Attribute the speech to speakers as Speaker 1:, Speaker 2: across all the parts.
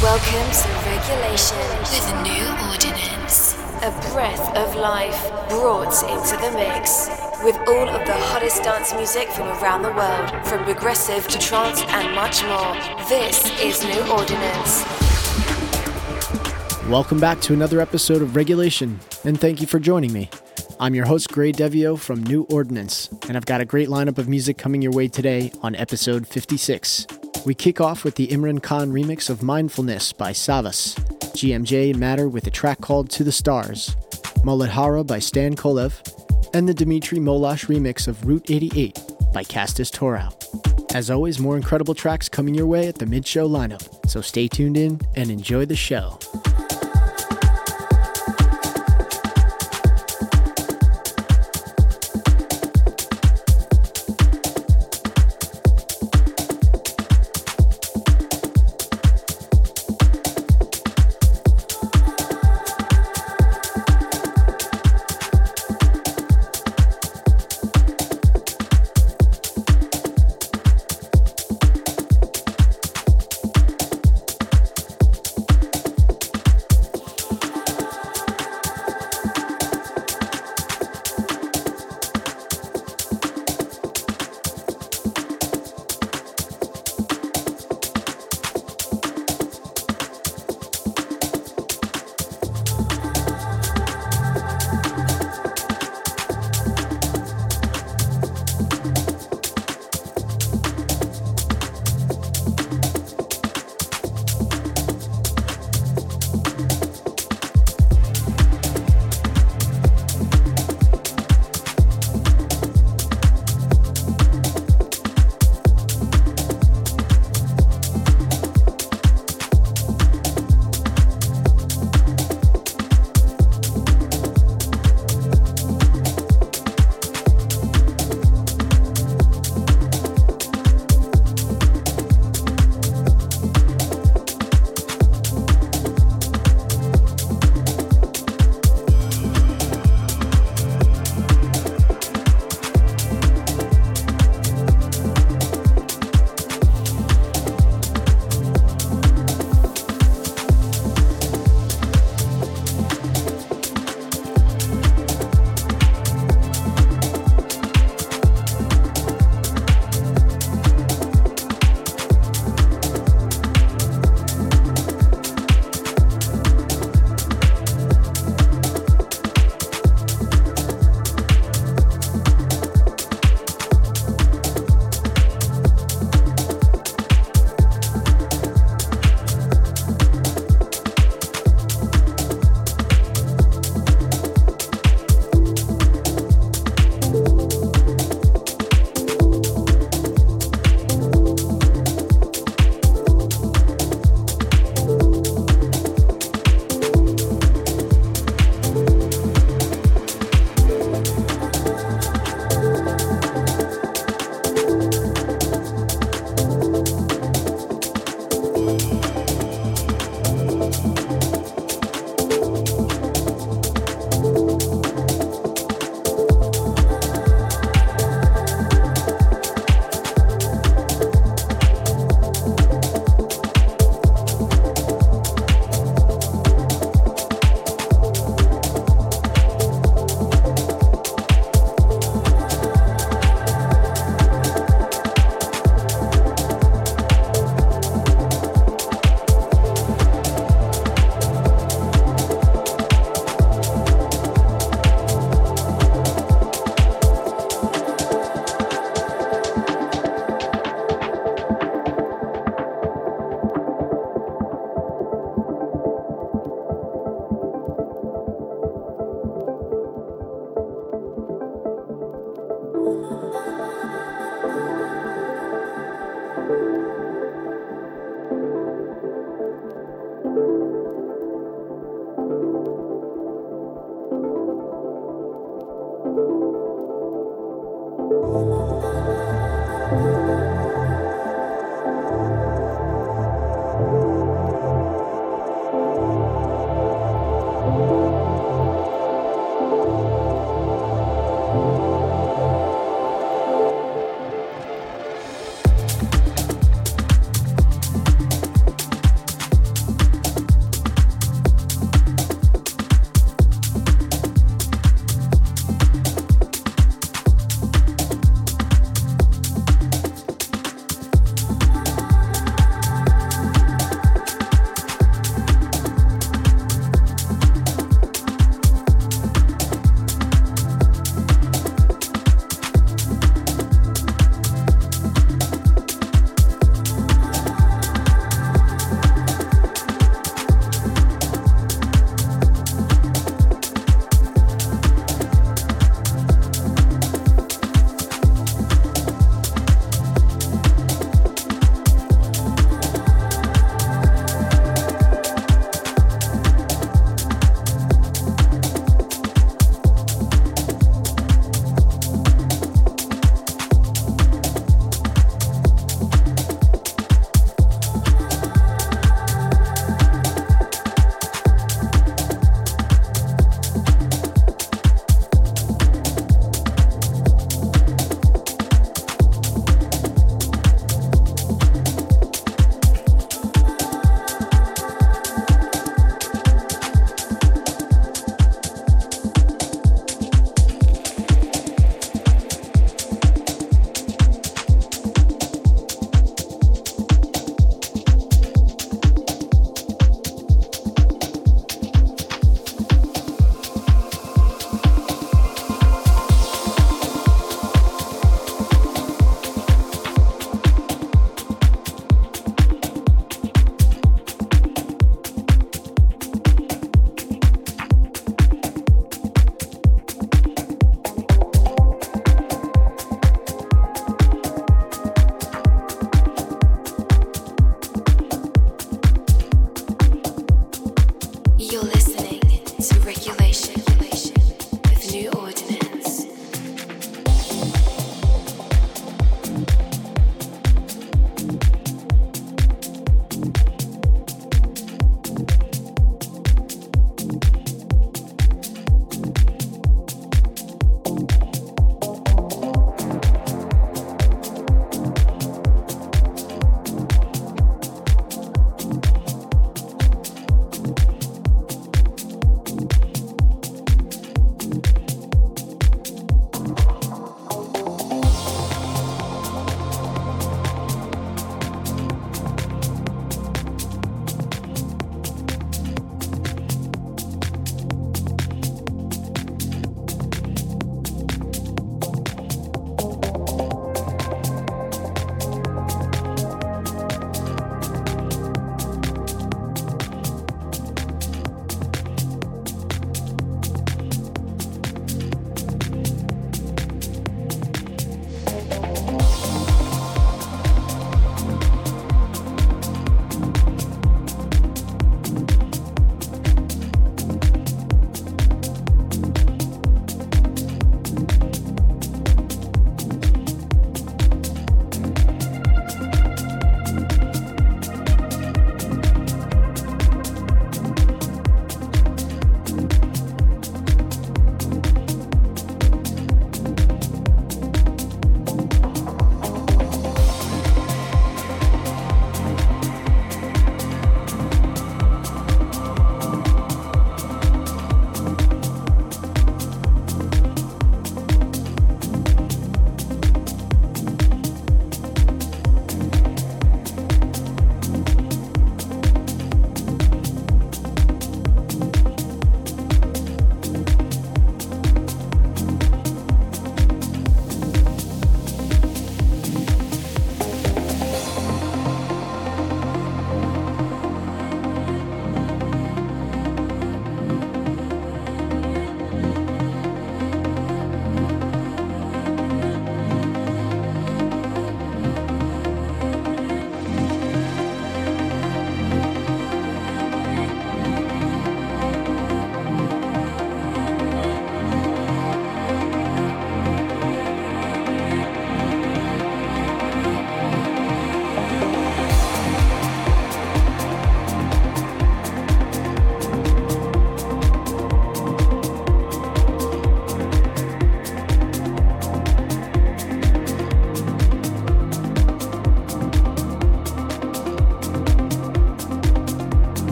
Speaker 1: Welcome to Regulation with a new ordinance. A breath of life brought into the mix. With all of the hottest dance music from around the world, from progressive to trance and much more. This is New Ordinance.
Speaker 2: Welcome back to another episode of Regulation, and thank you for joining me. I'm your host, Gray Devio from New Ordinance, and I've got a great lineup of music coming your way today on episode 56. We kick off with the Imran Khan remix of Mindfulness by Savas, GMJ Matter with a track called To the Stars, Muladhara by Stan Kolev, and the Dmitry Molosh remix of Route 88 by Castus Torau. As always, more incredible tracks coming your way at the mid show lineup, so stay tuned in and enjoy the show.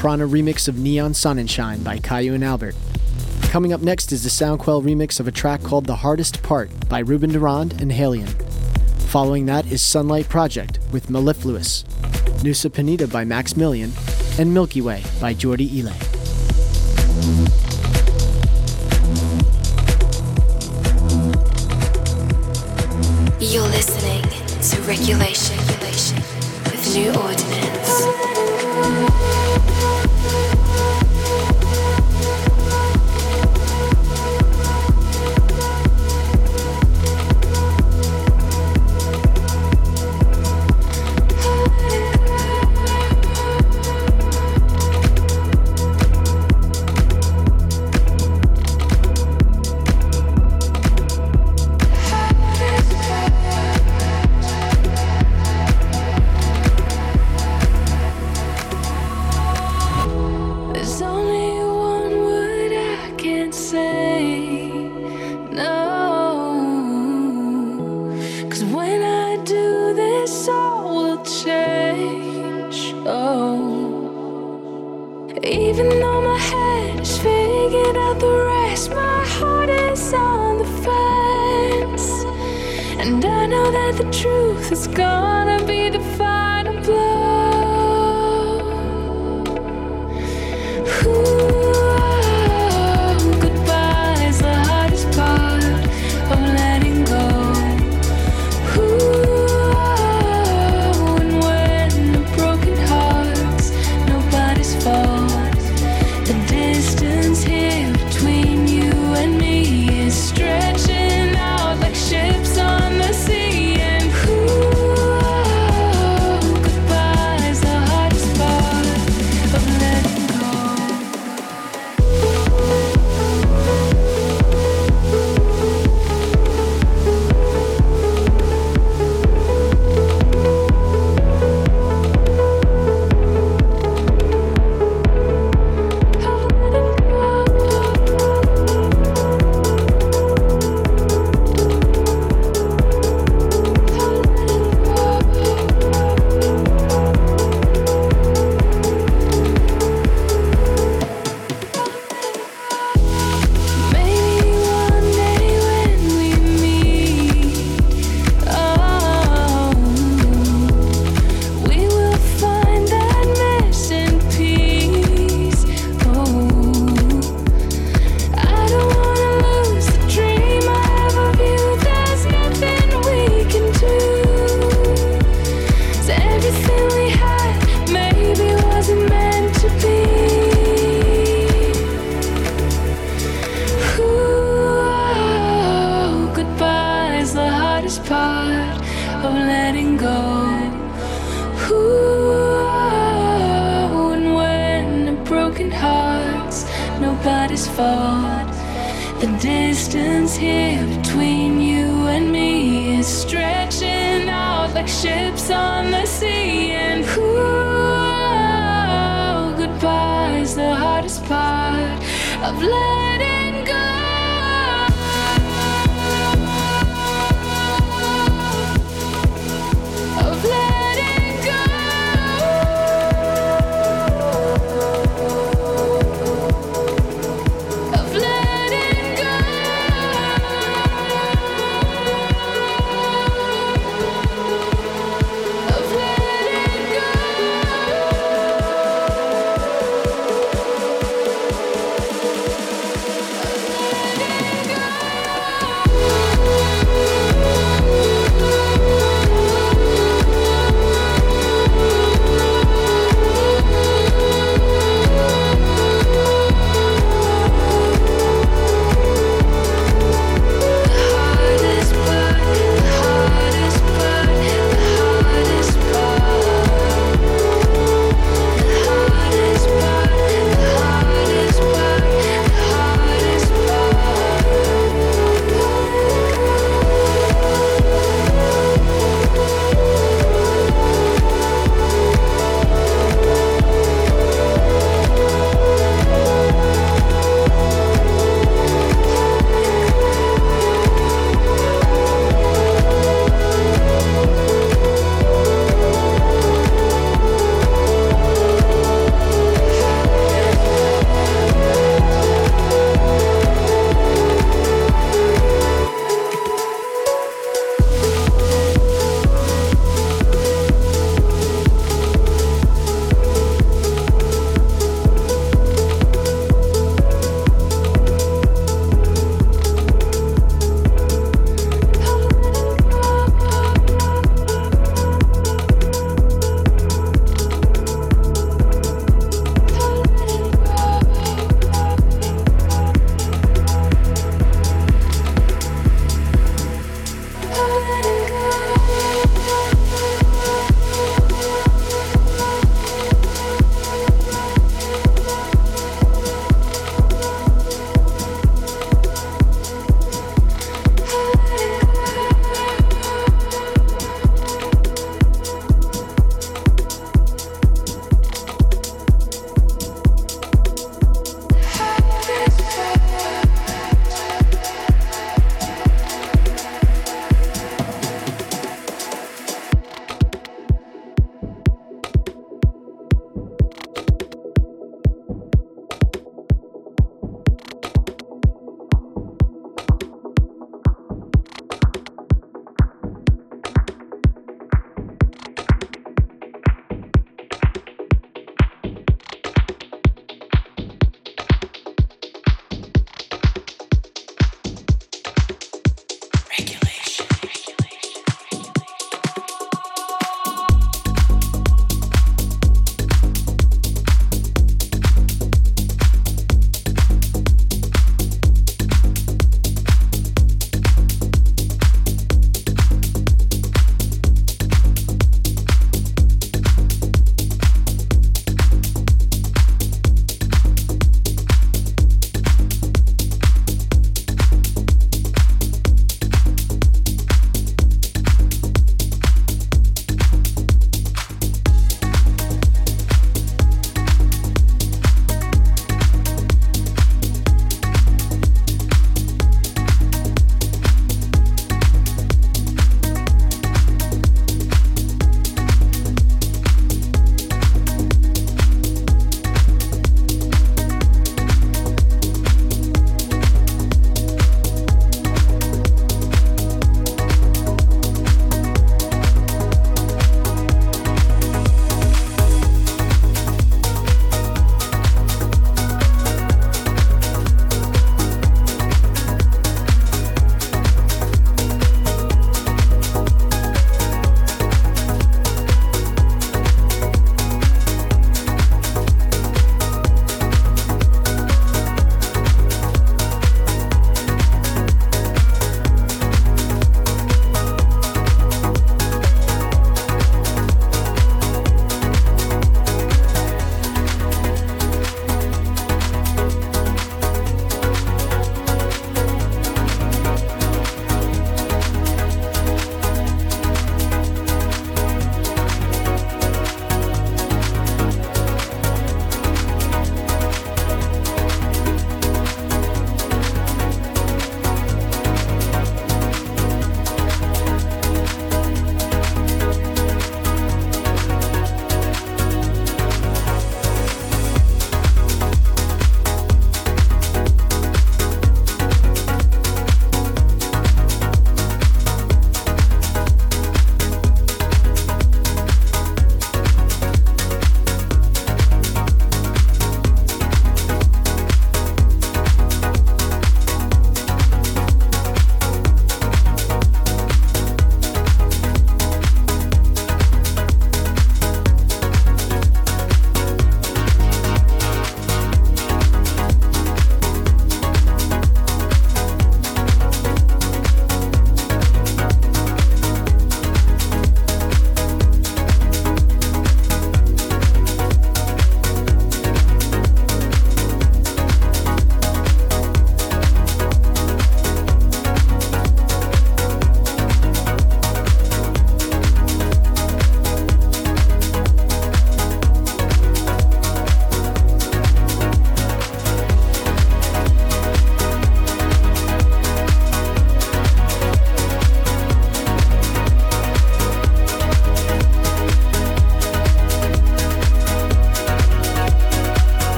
Speaker 3: Prana remix of Neon Sonnenschein by Kyau and Albert. Coming up next is the Soundquelle remix of a track called The Hardest Part by Ruben Durand and Halion. Following that is Sunlight Project with Mellifluous, Nusa Penida by Maximilian, and Milky Way by Jordi Ile.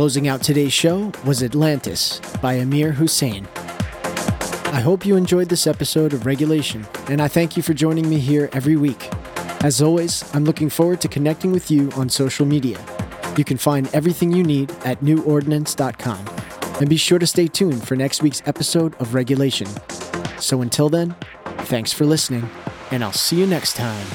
Speaker 2: Closing out today's show was Atlantis by Amir Hussein. I hope you enjoyed this episode of Regulation, and I thank you for joining me here every week. As always, I'm looking forward to connecting with you on social media. You can find everything you need at newordinance.com. And be sure to stay tuned for next week's episode of Regulation. So until then, thanks for listening, and I'll see you next time.